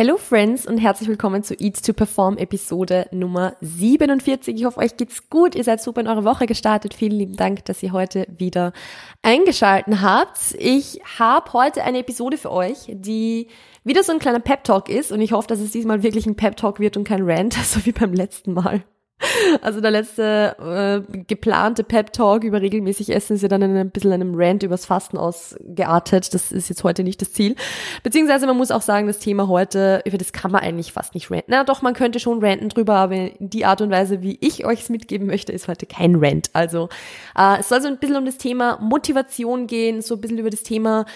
Hello Friends und herzlich willkommen zu Eat to Perform Episode Nummer 47. Ich hoffe, euch geht's gut. Ihr seid super in eure Woche gestartet. Vielen lieben Dank, dass ihr heute wieder eingeschalten habt. Ich habe heute eine Episode für euch, die wieder so ein kleiner Pep Talk ist und ich hoffe, dass es diesmal wirklich ein Pep Talk wird und kein Rant, so wie beim letzten Mal. Also der letzte äh, geplante Pep-Talk über regelmäßig Essen ist ja dann in ein bisschen einem Rant übers Fasten ausgeartet. Das ist jetzt heute nicht das Ziel. Beziehungsweise man muss auch sagen, das Thema heute, über das kann man eigentlich fast nicht ranten. Na doch, man könnte schon ranten drüber, aber die Art und Weise, wie ich euch es mitgeben möchte, ist heute kein Rant. Also äh, es soll so ein bisschen um das Thema Motivation gehen, so ein bisschen über das Thema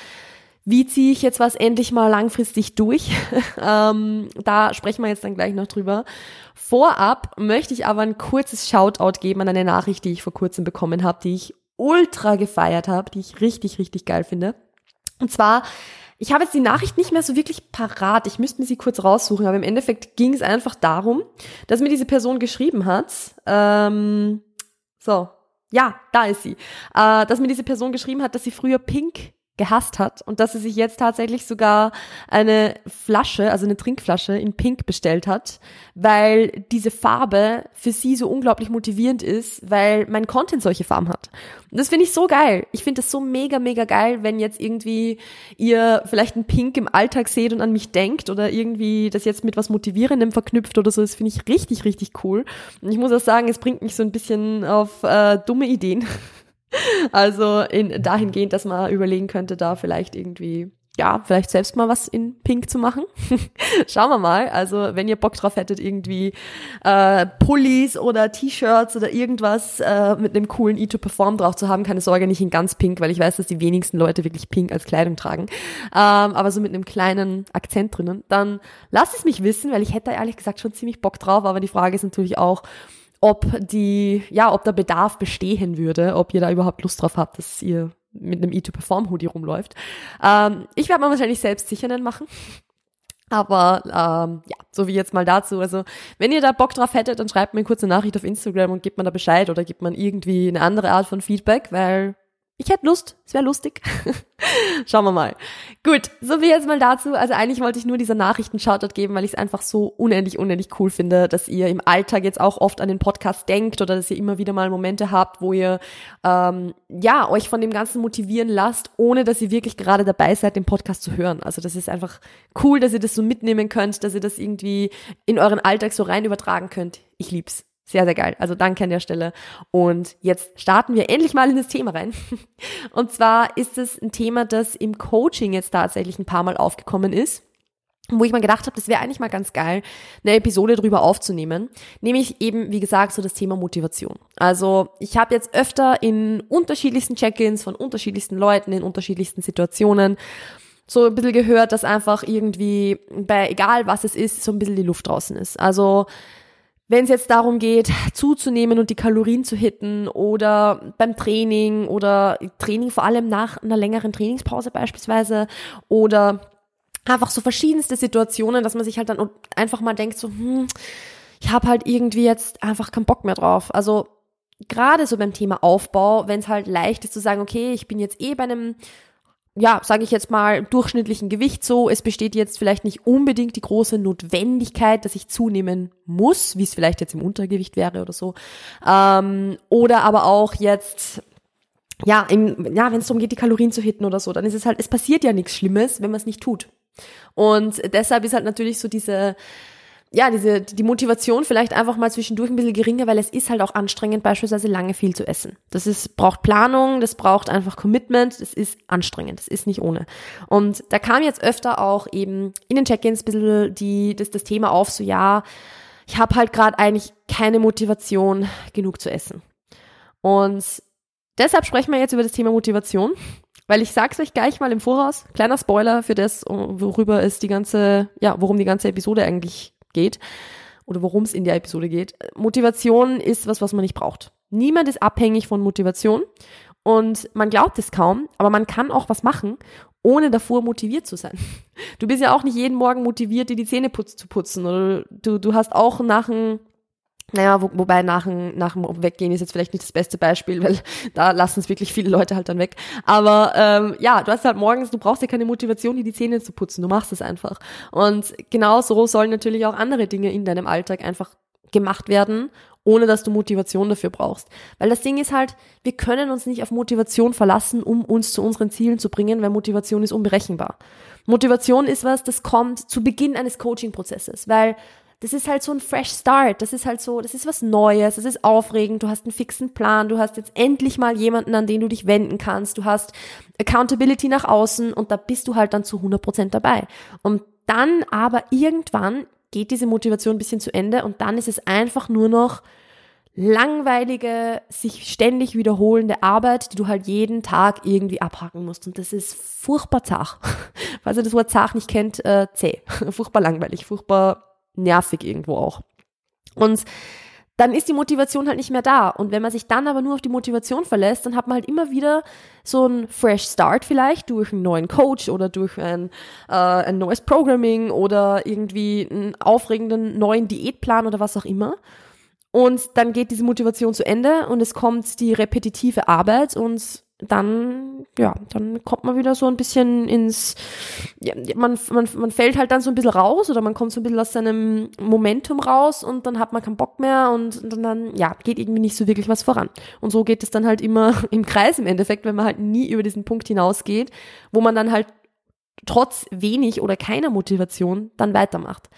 wie ziehe ich jetzt was endlich mal langfristig durch? ähm, da sprechen wir jetzt dann gleich noch drüber. Vorab möchte ich aber ein kurzes Shoutout geben an eine Nachricht, die ich vor kurzem bekommen habe, die ich ultra gefeiert habe, die ich richtig, richtig geil finde. Und zwar, ich habe jetzt die Nachricht nicht mehr so wirklich parat. Ich müsste mir sie kurz raussuchen, aber im Endeffekt ging es einfach darum, dass mir diese Person geschrieben hat. Ähm, so, ja, da ist sie. Äh, dass mir diese Person geschrieben hat, dass sie früher Pink gehasst hat und dass sie sich jetzt tatsächlich sogar eine Flasche, also eine Trinkflasche in Pink bestellt hat, weil diese Farbe für sie so unglaublich motivierend ist, weil mein Content solche Farben hat. Und das finde ich so geil. Ich finde das so mega, mega geil, wenn jetzt irgendwie ihr vielleicht ein Pink im Alltag seht und an mich denkt oder irgendwie das jetzt mit was Motivierendem verknüpft oder so. Das finde ich richtig, richtig cool. Und ich muss auch sagen, es bringt mich so ein bisschen auf äh, dumme Ideen. Also in, dahingehend, dass man überlegen könnte, da vielleicht irgendwie, ja, vielleicht selbst mal was in Pink zu machen. Schauen wir mal. Also wenn ihr Bock drauf hättet, irgendwie äh, Pullis oder T-Shirts oder irgendwas äh, mit einem coolen E2 Perform drauf zu haben, keine Sorge, nicht in ganz Pink, weil ich weiß, dass die wenigsten Leute wirklich Pink als Kleidung tragen. Ähm, aber so mit einem kleinen Akzent drinnen. Dann lasst es mich wissen, weil ich hätte ehrlich gesagt schon ziemlich Bock drauf. Aber die Frage ist natürlich auch, ob die, ja, ob der Bedarf bestehen würde, ob ihr da überhaupt Lust drauf habt, dass ihr mit einem E2-Perform-Hoodie rumläuft. Ähm, ich werde mal wahrscheinlich selbst sicher machen. Aber ähm, ja, so wie jetzt mal dazu. Also wenn ihr da Bock drauf hättet, dann schreibt mir eine kurze Nachricht auf Instagram und gebt mir da Bescheid oder gebt man irgendwie eine andere Art von Feedback, weil ich hätte Lust, es wäre lustig. Schauen wir mal. Gut, so wie jetzt mal dazu. Also eigentlich wollte ich nur dieser Nachrichten Shoutout geben, weil ich es einfach so unendlich, unendlich cool finde, dass ihr im Alltag jetzt auch oft an den Podcast denkt oder dass ihr immer wieder mal Momente habt, wo ihr ähm, ja euch von dem Ganzen motivieren lasst, ohne dass ihr wirklich gerade dabei seid, den Podcast zu hören. Also das ist einfach cool, dass ihr das so mitnehmen könnt, dass ihr das irgendwie in euren Alltag so rein übertragen könnt. Ich lieb's. Sehr, sehr geil. Also danke an der Stelle. Und jetzt starten wir endlich mal in das Thema rein. Und zwar ist es ein Thema, das im Coaching jetzt tatsächlich ein paar Mal aufgekommen ist wo ich mal gedacht habe, das wäre eigentlich mal ganz geil, eine Episode drüber aufzunehmen. Nämlich eben, wie gesagt, so das Thema Motivation. Also ich habe jetzt öfter in unterschiedlichsten Check-ins von unterschiedlichsten Leuten in unterschiedlichsten Situationen so ein bisschen gehört, dass einfach irgendwie bei egal was es ist, so ein bisschen die Luft draußen ist. Also wenn es jetzt darum geht, zuzunehmen und die Kalorien zu hitten oder beim Training oder Training vor allem nach einer längeren Trainingspause beispielsweise oder einfach so verschiedenste Situationen, dass man sich halt dann einfach mal denkt so, hm, ich habe halt irgendwie jetzt einfach keinen Bock mehr drauf. Also gerade so beim Thema Aufbau, wenn es halt leicht ist zu sagen, okay, ich bin jetzt eh bei einem ja, sage ich jetzt mal, durchschnittlichen Gewicht so. Es besteht jetzt vielleicht nicht unbedingt die große Notwendigkeit, dass ich zunehmen muss, wie es vielleicht jetzt im Untergewicht wäre oder so. Ähm, oder aber auch jetzt, ja, im, ja wenn es darum geht, die Kalorien zu hitten oder so, dann ist es halt, es passiert ja nichts Schlimmes, wenn man es nicht tut. Und deshalb ist halt natürlich so diese, ja, diese, die Motivation vielleicht einfach mal zwischendurch ein bisschen geringer, weil es ist halt auch anstrengend, beispielsweise lange viel zu essen. Das ist, braucht Planung, das braucht einfach Commitment, das ist anstrengend, das ist nicht ohne. Und da kam jetzt öfter auch eben in den Check-ins ein bisschen die, das, das Thema auf, so ja, ich habe halt gerade eigentlich keine Motivation, genug zu essen. Und deshalb sprechen wir jetzt über das Thema Motivation. Weil ich sag's euch gleich mal im Voraus, kleiner Spoiler für das, worüber es die ganze, ja, worum die ganze Episode eigentlich geht oder worum es in der Episode geht. Motivation ist was, was man nicht braucht. Niemand ist abhängig von Motivation und man glaubt es kaum, aber man kann auch was machen, ohne davor motiviert zu sein. Du bist ja auch nicht jeden Morgen motiviert, dir die Zähne putz zu putzen oder du, du hast auch nach einem naja, wo, wobei nach, nach dem Weggehen ist jetzt vielleicht nicht das beste Beispiel, weil da lassen es wirklich viele Leute halt dann weg. Aber ähm, ja, du hast halt morgens, du brauchst ja keine Motivation, dir die Zähne zu putzen, du machst es einfach. Und genau so sollen natürlich auch andere Dinge in deinem Alltag einfach gemacht werden, ohne dass du Motivation dafür brauchst. Weil das Ding ist halt, wir können uns nicht auf Motivation verlassen, um uns zu unseren Zielen zu bringen, weil Motivation ist unberechenbar. Motivation ist was, das kommt zu Beginn eines Coaching-Prozesses, weil das ist halt so ein fresh start. Das ist halt so, das ist was Neues, das ist aufregend, du hast einen fixen Plan, du hast jetzt endlich mal jemanden, an den du dich wenden kannst, du hast Accountability nach außen und da bist du halt dann zu 100% dabei. Und dann aber irgendwann geht diese Motivation ein bisschen zu Ende und dann ist es einfach nur noch langweilige, sich ständig wiederholende Arbeit, die du halt jeden Tag irgendwie abhaken musst. Und das ist furchtbar zach. Falls ihr das Wort zach nicht kennt, äh, zäh. furchtbar langweilig, furchtbar nervig irgendwo auch. Und dann ist die Motivation halt nicht mehr da. Und wenn man sich dann aber nur auf die Motivation verlässt, dann hat man halt immer wieder so einen Fresh Start vielleicht durch einen neuen Coach oder durch ein, äh, ein neues Programming oder irgendwie einen aufregenden neuen Diätplan oder was auch immer. Und dann geht diese Motivation zu Ende und es kommt die repetitive Arbeit und dann, ja, dann kommt man wieder so ein bisschen ins, ja, man, man, man fällt halt dann so ein bisschen raus oder man kommt so ein bisschen aus seinem Momentum raus und dann hat man keinen Bock mehr und dann, dann, ja, geht irgendwie nicht so wirklich was voran. Und so geht es dann halt immer im Kreis im Endeffekt, wenn man halt nie über diesen Punkt hinausgeht, wo man dann halt trotz wenig oder keiner Motivation dann weitermacht.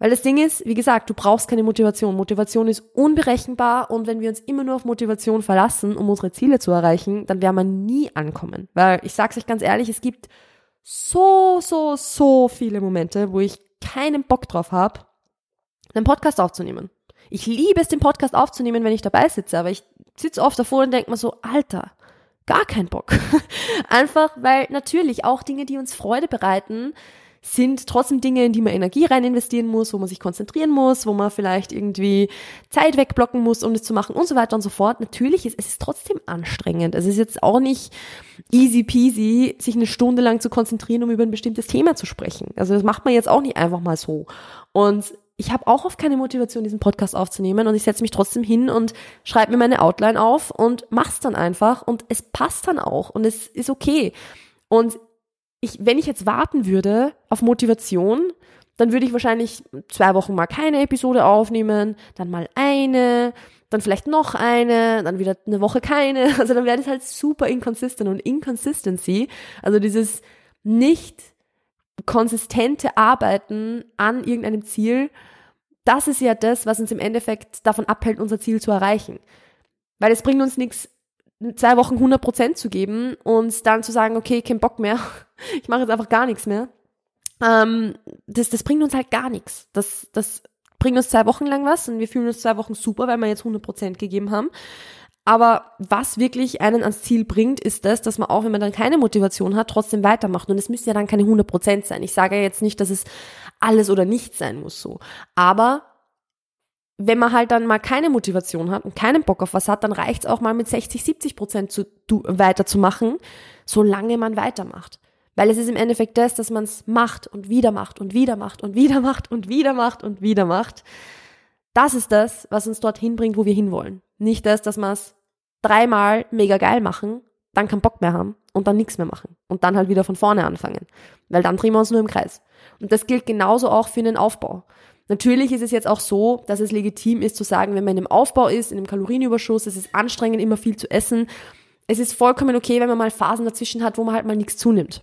Weil das Ding ist, wie gesagt, du brauchst keine Motivation. Motivation ist unberechenbar und wenn wir uns immer nur auf Motivation verlassen, um unsere Ziele zu erreichen, dann werden wir nie ankommen. Weil ich sag's euch ganz ehrlich, es gibt so, so, so viele Momente, wo ich keinen Bock drauf habe, einen Podcast aufzunehmen. Ich liebe es, den Podcast aufzunehmen, wenn ich dabei sitze, aber ich sitze oft davor und denke mir so, Alter, gar kein Bock. Einfach, weil natürlich auch Dinge, die uns Freude bereiten, sind trotzdem Dinge, in die man Energie rein investieren muss, wo man sich konzentrieren muss, wo man vielleicht irgendwie Zeit wegblocken muss, um das zu machen und so weiter und so fort. Natürlich ist es ist trotzdem anstrengend. Es ist jetzt auch nicht easy peasy, sich eine Stunde lang zu konzentrieren, um über ein bestimmtes Thema zu sprechen. Also das macht man jetzt auch nicht einfach mal so. Und ich habe auch oft keine Motivation, diesen Podcast aufzunehmen und ich setze mich trotzdem hin und schreibe mir meine Outline auf und mach's dann einfach und es passt dann auch und es ist okay. Und ich, wenn ich jetzt warten würde auf Motivation, dann würde ich wahrscheinlich zwei Wochen mal keine Episode aufnehmen, dann mal eine, dann vielleicht noch eine, dann wieder eine Woche keine. Also dann wäre das halt super inconsistent und Inconsistency, also dieses nicht konsistente Arbeiten an irgendeinem Ziel, das ist ja das, was uns im Endeffekt davon abhält, unser Ziel zu erreichen. Weil es bringt uns nichts, zwei Wochen 100 Prozent zu geben und dann zu sagen, okay, kein Bock mehr, ich mache jetzt einfach gar nichts mehr. Ähm, das, das bringt uns halt gar nichts. Das, das bringt uns zwei Wochen lang was und wir fühlen uns zwei Wochen super, weil wir jetzt 100 Prozent gegeben haben. Aber was wirklich einen ans Ziel bringt, ist das, dass man auch, wenn man dann keine Motivation hat, trotzdem weitermacht. Und es müsste ja dann keine 100 Prozent sein. Ich sage ja jetzt nicht, dass es alles oder nichts sein muss so. Aber wenn man halt dann mal keine Motivation hat und keinen Bock auf was hat, dann reicht es auch mal mit 60, 70 Prozent zu, du, weiterzumachen, solange man weitermacht. Weil es ist im Endeffekt das, dass man es macht und wieder macht und wieder macht und wieder macht und wieder macht und wieder macht. Das ist das, was uns dorthin bringt, wo wir hinwollen. Nicht das, dass wir es dreimal mega geil machen, dann keinen Bock mehr haben und dann nichts mehr machen und dann halt wieder von vorne anfangen. Weil dann drehen wir uns nur im Kreis. Und das gilt genauso auch für den Aufbau. Natürlich ist es jetzt auch so, dass es legitim ist zu sagen, wenn man in einem Aufbau ist, in einem Kalorienüberschuss, es ist anstrengend, immer viel zu essen. Es ist vollkommen okay, wenn man mal Phasen dazwischen hat, wo man halt mal nichts zunimmt.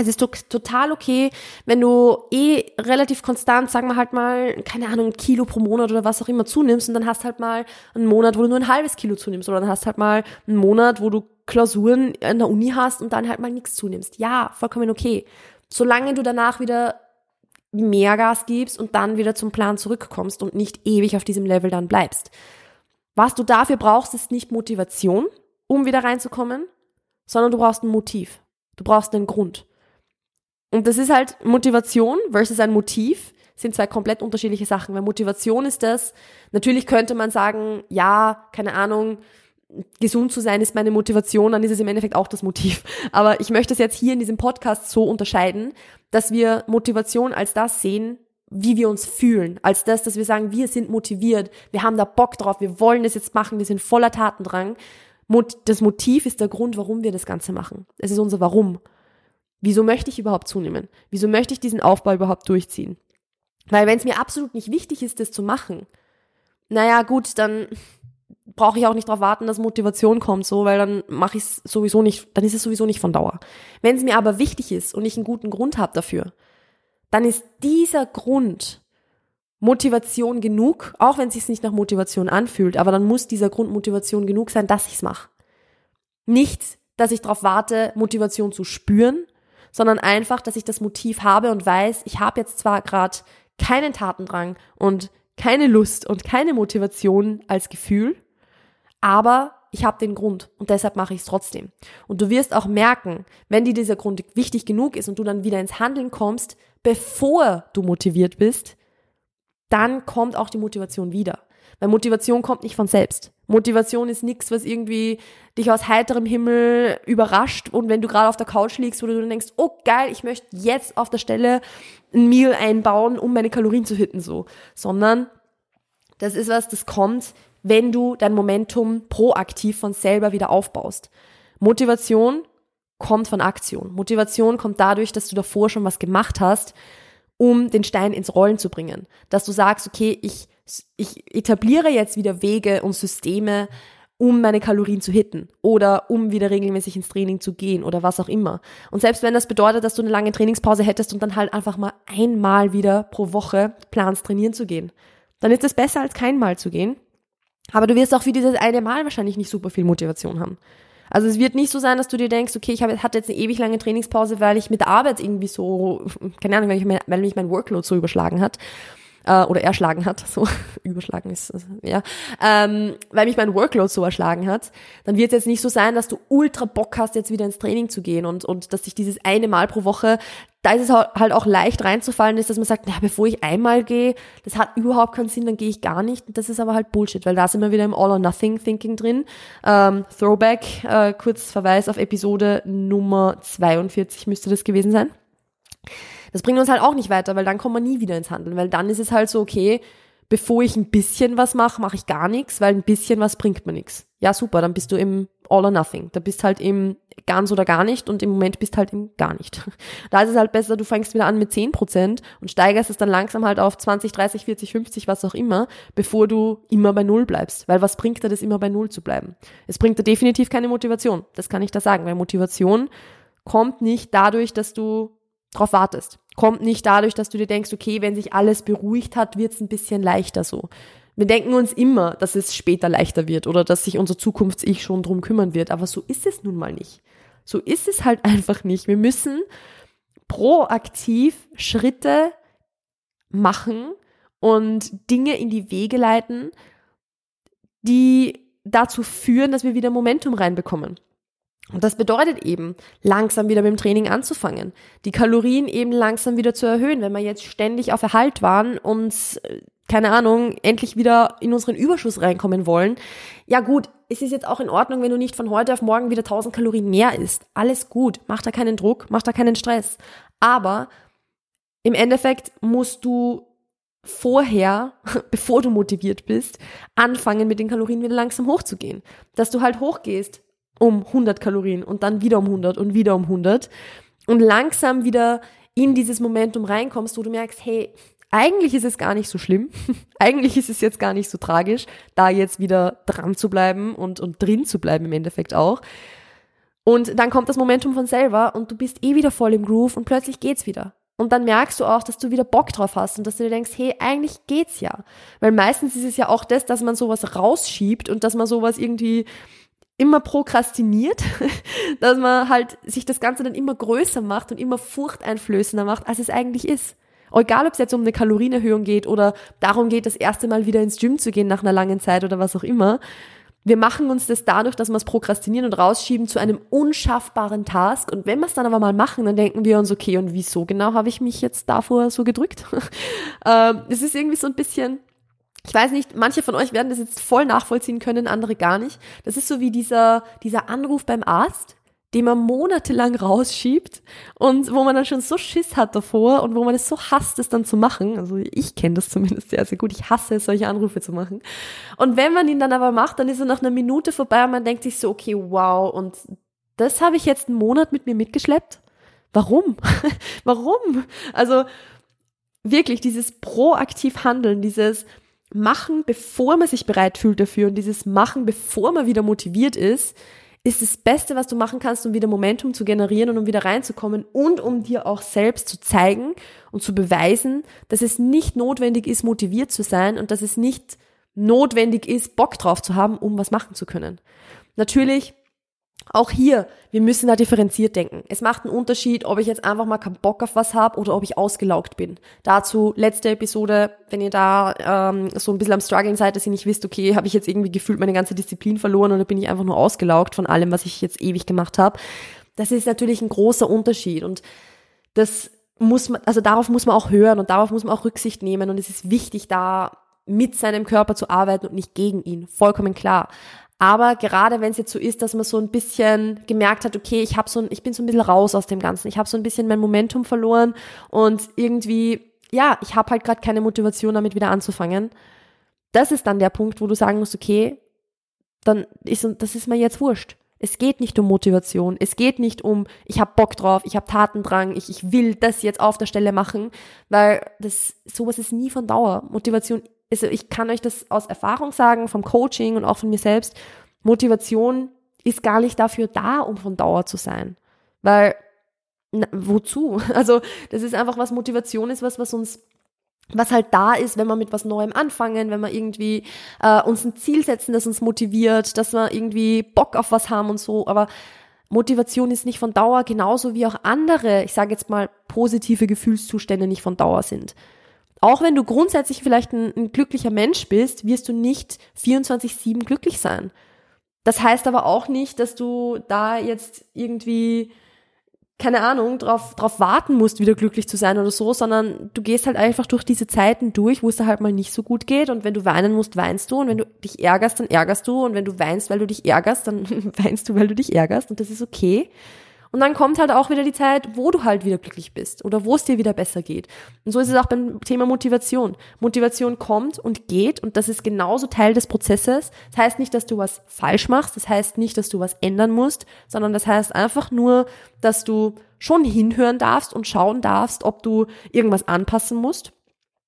Es ist total okay, wenn du eh relativ konstant, sagen wir halt mal, keine Ahnung, ein Kilo pro Monat oder was auch immer zunimmst und dann hast halt mal einen Monat, wo du nur ein halbes Kilo zunimmst oder dann hast halt mal einen Monat, wo du Klausuren in der Uni hast und dann halt mal nichts zunimmst. Ja, vollkommen okay. Solange du danach wieder mehr Gas gibst und dann wieder zum Plan zurückkommst und nicht ewig auf diesem Level dann bleibst. Was du dafür brauchst, ist nicht Motivation, um wieder reinzukommen, sondern du brauchst ein Motiv. Du brauchst einen Grund. Und das ist halt Motivation versus ein Motiv sind zwei komplett unterschiedliche Sachen, weil Motivation ist das, natürlich könnte man sagen, ja, keine Ahnung, gesund zu sein ist meine Motivation, dann ist es im Endeffekt auch das Motiv. Aber ich möchte es jetzt hier in diesem Podcast so unterscheiden, dass wir Motivation als das sehen, wie wir uns fühlen, als das, dass wir sagen, wir sind motiviert, wir haben da Bock drauf, wir wollen das jetzt machen, wir sind voller Tatendrang. Das Motiv ist der Grund, warum wir das Ganze machen. Es ist unser Warum. Wieso möchte ich überhaupt zunehmen? Wieso möchte ich diesen Aufbau überhaupt durchziehen? Weil wenn es mir absolut nicht wichtig ist, das zu machen, naja, gut, dann brauche ich auch nicht darauf warten, dass Motivation kommt, so, weil dann mache ich es sowieso nicht, dann ist es sowieso nicht von Dauer. Wenn es mir aber wichtig ist und ich einen guten Grund habe dafür, dann ist dieser Grund Motivation genug, auch wenn es sich nicht nach Motivation anfühlt, aber dann muss dieser Grund Motivation genug sein, dass ich es mache. Nicht, dass ich darauf warte, Motivation zu spüren, sondern einfach, dass ich das Motiv habe und weiß, ich habe jetzt zwar gerade keinen Tatendrang und keine Lust und keine Motivation als Gefühl, aber ich habe den Grund und deshalb mache ich es trotzdem. Und du wirst auch merken, wenn dir dieser Grund wichtig genug ist und du dann wieder ins Handeln kommst, bevor du motiviert bist, dann kommt auch die Motivation wieder. Weil Motivation kommt nicht von selbst. Motivation ist nichts, was irgendwie dich aus heiterem Himmel überrascht und wenn du gerade auf der Couch liegst, wo du dann denkst, oh geil, ich möchte jetzt auf der Stelle ein Meal einbauen, um meine Kalorien zu hitten, so. Sondern das ist was, das kommt, wenn du dein Momentum proaktiv von selber wieder aufbaust. Motivation kommt von Aktion. Motivation kommt dadurch, dass du davor schon was gemacht hast, um den Stein ins Rollen zu bringen. Dass du sagst, okay, ich, ich etabliere jetzt wieder Wege und Systeme, um meine Kalorien zu hitten oder um wieder regelmäßig ins Training zu gehen oder was auch immer. Und selbst wenn das bedeutet, dass du eine lange Trainingspause hättest und dann halt einfach mal einmal wieder pro Woche planst, trainieren zu gehen, dann ist es besser, als kein Mal zu gehen. Aber du wirst auch für dieses eine Mal wahrscheinlich nicht super viel Motivation haben. Also es wird nicht so sein, dass du dir denkst, okay, ich hatte jetzt eine ewig lange Trainingspause, weil ich mit der Arbeit irgendwie so, keine Ahnung, weil mich mein Workload so überschlagen hat äh, oder erschlagen hat, so überschlagen ist, ja, ähm, weil mich mein Workload so erschlagen hat, dann wird es jetzt nicht so sein, dass du ultra Bock hast, jetzt wieder ins Training zu gehen und, und dass sich dieses eine Mal pro Woche, da ist es halt auch leicht reinzufallen, ist, dass man sagt, na, bevor ich einmal gehe, das hat überhaupt keinen Sinn, dann gehe ich gar nicht. Das ist aber halt Bullshit, weil da sind wir wieder im All-or-Nothing-Thinking drin. Ähm, Throwback, äh, kurz Verweis auf Episode Nummer 42 müsste das gewesen sein. Das bringt uns halt auch nicht weiter, weil dann kommen wir nie wieder ins Handeln, weil dann ist es halt so, okay, bevor ich ein bisschen was mache, mache ich gar nichts, weil ein bisschen was bringt mir nichts. Ja, super, dann bist du im All or Nothing. Da bist halt im ganz oder gar nicht und im Moment bist halt im gar nicht. Da ist es halt besser, du fängst wieder an mit 10% und steigerst es dann langsam halt auf 20, 30, 40, 50, was auch immer, bevor du immer bei Null bleibst. Weil was bringt dir das, immer bei Null zu bleiben? Es bringt dir definitiv keine Motivation. Das kann ich da sagen, weil Motivation kommt nicht dadurch, dass du drauf wartest. Kommt nicht dadurch, dass du dir denkst, okay, wenn sich alles beruhigt hat, wird es ein bisschen leichter so. Wir denken uns immer, dass es später leichter wird oder dass sich unser Zukunfts-Ich schon drum kümmern wird, aber so ist es nun mal nicht. So ist es halt einfach nicht. Wir müssen proaktiv Schritte machen und Dinge in die Wege leiten, die dazu führen, dass wir wieder Momentum reinbekommen. Und das bedeutet eben, langsam wieder mit dem Training anzufangen, die Kalorien eben langsam wieder zu erhöhen, wenn wir jetzt ständig auf Erhalt waren und, äh, keine Ahnung, endlich wieder in unseren Überschuss reinkommen wollen. Ja gut, es ist jetzt auch in Ordnung, wenn du nicht von heute auf morgen wieder 1000 Kalorien mehr isst. Alles gut, mach da keinen Druck, mach da keinen Stress. Aber im Endeffekt musst du vorher, bevor du motiviert bist, anfangen mit den Kalorien wieder langsam hochzugehen. Dass du halt hochgehst um 100 Kalorien und dann wieder um 100 und wieder um 100 und langsam wieder in dieses Momentum reinkommst, wo du merkst, hey, eigentlich ist es gar nicht so schlimm. eigentlich ist es jetzt gar nicht so tragisch, da jetzt wieder dran zu bleiben und, und drin zu bleiben im Endeffekt auch. Und dann kommt das Momentum von selber und du bist eh wieder voll im Groove und plötzlich geht's wieder. Und dann merkst du auch, dass du wieder Bock drauf hast und dass du dir denkst, hey, eigentlich geht's ja. Weil meistens ist es ja auch das, dass man sowas rausschiebt und dass man sowas irgendwie immer prokrastiniert, dass man halt sich das Ganze dann immer größer macht und immer furchteinflößender macht, als es eigentlich ist. Egal, ob es jetzt um eine Kalorienerhöhung geht oder darum geht, das erste Mal wieder ins Gym zu gehen nach einer langen Zeit oder was auch immer. Wir machen uns das dadurch, dass wir es prokrastinieren und rausschieben zu einem unschaffbaren Task. Und wenn wir es dann aber mal machen, dann denken wir uns, okay, und wieso genau habe ich mich jetzt davor so gedrückt? ähm, es ist irgendwie so ein bisschen, ich weiß nicht, manche von euch werden das jetzt voll nachvollziehen können, andere gar nicht. Das ist so wie dieser, dieser Anruf beim Arzt, die man monatelang rausschiebt und wo man dann schon so Schiss hat davor und wo man es so hasst, es dann zu machen. Also ich kenne das zumindest sehr, sehr gut. Ich hasse es, solche Anrufe zu machen. Und wenn man ihn dann aber macht, dann ist er nach einer Minute vorbei und man denkt sich so, okay, wow, und das habe ich jetzt einen Monat mit mir mitgeschleppt? Warum? Warum? Also wirklich dieses proaktiv Handeln, dieses Machen, bevor man sich bereit fühlt dafür und dieses Machen, bevor man wieder motiviert ist, ist das Beste, was du machen kannst, um wieder Momentum zu generieren und um wieder reinzukommen und um dir auch selbst zu zeigen und zu beweisen, dass es nicht notwendig ist, motiviert zu sein und dass es nicht notwendig ist, Bock drauf zu haben, um was machen zu können. Natürlich auch hier, wir müssen da differenziert denken. Es macht einen Unterschied, ob ich jetzt einfach mal keinen Bock auf was habe oder ob ich ausgelaugt bin. Dazu letzte Episode, wenn ihr da ähm, so ein bisschen am Struggeln seid, dass ihr nicht wisst, okay, habe ich jetzt irgendwie gefühlt meine ganze Disziplin verloren oder bin ich einfach nur ausgelaugt von allem, was ich jetzt ewig gemacht habe. Das ist natürlich ein großer Unterschied und das muss man, also darauf muss man auch hören und darauf muss man auch Rücksicht nehmen und es ist wichtig, da mit seinem Körper zu arbeiten und nicht gegen ihn. Vollkommen klar. Aber gerade wenn es jetzt so ist, dass man so ein bisschen gemerkt hat, okay, ich habe so ein, ich bin so ein bisschen raus aus dem Ganzen, ich habe so ein bisschen mein Momentum verloren und irgendwie, ja, ich habe halt gerade keine Motivation, damit wieder anzufangen. Das ist dann der Punkt, wo du sagen musst, okay, dann ist das ist mir jetzt wurscht. Es geht nicht um Motivation, es geht nicht um, ich habe Bock drauf, ich habe Tatendrang, ich, ich will das jetzt auf der Stelle machen, weil das sowas ist nie von Dauer. Motivation also ich kann euch das aus Erfahrung sagen, vom Coaching und auch von mir selbst, Motivation ist gar nicht dafür da, um von Dauer zu sein. Weil, na, wozu? Also, das ist einfach was, Motivation ist was, was uns was halt da ist, wenn wir mit was Neuem anfangen, wenn wir irgendwie äh, uns ein Ziel setzen, das uns motiviert, dass wir irgendwie Bock auf was haben und so. Aber Motivation ist nicht von Dauer, genauso wie auch andere, ich sage jetzt mal, positive Gefühlszustände nicht von Dauer sind. Auch wenn du grundsätzlich vielleicht ein, ein glücklicher Mensch bist, wirst du nicht 24-7 glücklich sein. Das heißt aber auch nicht, dass du da jetzt irgendwie, keine Ahnung, drauf, drauf warten musst, wieder glücklich zu sein oder so, sondern du gehst halt einfach durch diese Zeiten durch, wo es da halt mal nicht so gut geht und wenn du weinen musst, weinst du und wenn du dich ärgerst, dann ärgerst du und wenn du weinst, weil du dich ärgerst, dann weinst du, weil du dich ärgerst und das ist okay. Und dann kommt halt auch wieder die Zeit, wo du halt wieder glücklich bist oder wo es dir wieder besser geht. Und so ist es auch beim Thema Motivation. Motivation kommt und geht und das ist genauso Teil des Prozesses. Das heißt nicht, dass du was falsch machst, das heißt nicht, dass du was ändern musst, sondern das heißt einfach nur, dass du schon hinhören darfst und schauen darfst, ob du irgendwas anpassen musst,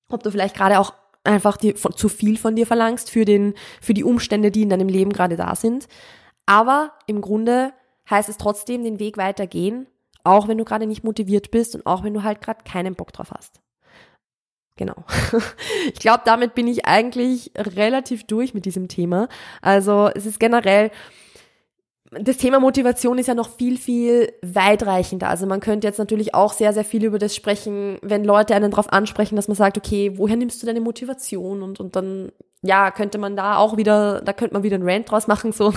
ob du vielleicht gerade auch einfach die, von, zu viel von dir verlangst für den, für die Umstände, die in deinem Leben gerade da sind. Aber im Grunde heißt es trotzdem den Weg weitergehen, auch wenn du gerade nicht motiviert bist und auch wenn du halt gerade keinen Bock drauf hast. Genau. Ich glaube, damit bin ich eigentlich relativ durch mit diesem Thema. Also es ist generell, das Thema Motivation ist ja noch viel, viel weitreichender. Also man könnte jetzt natürlich auch sehr, sehr viel über das sprechen, wenn Leute einen darauf ansprechen, dass man sagt, okay, woher nimmst du deine Motivation? Und, und dann, ja, könnte man da auch wieder, da könnte man wieder einen Rant draus machen, so.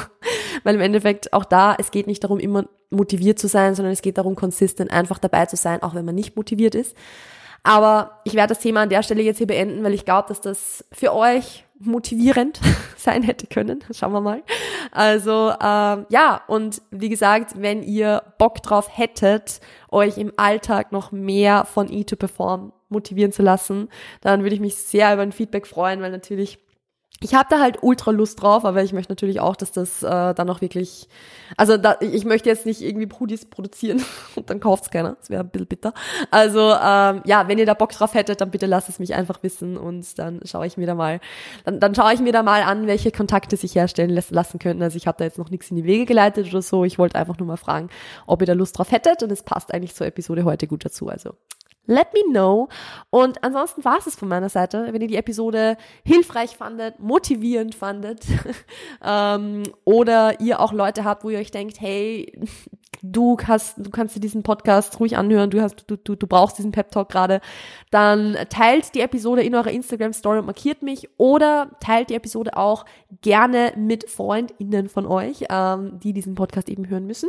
Weil im Endeffekt auch da, es geht nicht darum, immer motiviert zu sein, sondern es geht darum, konsistent einfach dabei zu sein, auch wenn man nicht motiviert ist. Aber ich werde das Thema an der Stelle jetzt hier beenden, weil ich glaube, dass das für euch motivierend sein hätte können. Schauen wir mal. Also ähm, ja, und wie gesagt, wenn ihr Bock drauf hättet, euch im Alltag noch mehr von E2Perform motivieren zu lassen, dann würde ich mich sehr über ein Feedback freuen, weil natürlich ich habe da halt ultra Lust drauf, aber ich möchte natürlich auch, dass das äh, dann auch wirklich, also da, ich möchte jetzt nicht irgendwie Pudis produzieren und dann kauft's keiner, das wäre ein bisschen bitter. Also ähm, ja, wenn ihr da Bock drauf hättet, dann bitte lasst es mich einfach wissen und dann schaue ich mir da mal, dann, dann schaue ich mir da mal an, welche Kontakte sich herstellen lassen könnten. Also ich habe da jetzt noch nichts in die Wege geleitet oder so. Ich wollte einfach nur mal fragen, ob ihr da Lust drauf hättet und es passt eigentlich zur Episode heute gut dazu. Also Let me know. Und ansonsten war es von meiner Seite. Wenn ihr die Episode hilfreich fandet, motivierend fandet ähm, oder ihr auch Leute habt, wo ihr euch denkt, hey, du hast, du kannst dir diesen Podcast ruhig anhören, du hast, du, du, du brauchst diesen Pep Talk gerade, dann teilt die Episode in eurer Instagram Story und markiert mich oder teilt die Episode auch gerne mit FreundInnen von euch, ähm, die diesen Podcast eben hören müssen.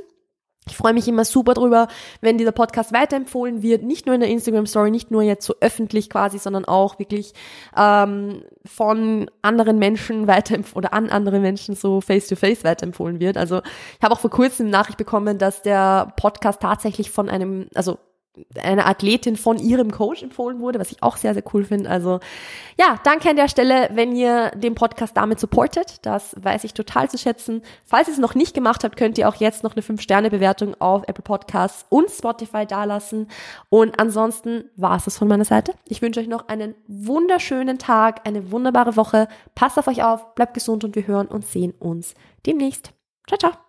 Ich freue mich immer super drüber, wenn dieser Podcast weiterempfohlen wird, nicht nur in der Instagram Story, nicht nur jetzt so öffentlich quasi, sondern auch wirklich ähm, von anderen Menschen weiter oder an andere Menschen so face to face weiterempfohlen wird. Also ich habe auch vor kurzem Nachricht bekommen, dass der Podcast tatsächlich von einem, also eine Athletin von ihrem Coach empfohlen wurde, was ich auch sehr, sehr cool finde. Also ja, danke an der Stelle, wenn ihr den Podcast damit supportet. Das weiß ich total zu schätzen. Falls ihr es noch nicht gemacht habt, könnt ihr auch jetzt noch eine 5-Sterne-Bewertung auf Apple Podcasts und Spotify dalassen. Und ansonsten war es das von meiner Seite. Ich wünsche euch noch einen wunderschönen Tag, eine wunderbare Woche. Passt auf euch auf, bleibt gesund und wir hören und sehen uns demnächst. Ciao, ciao.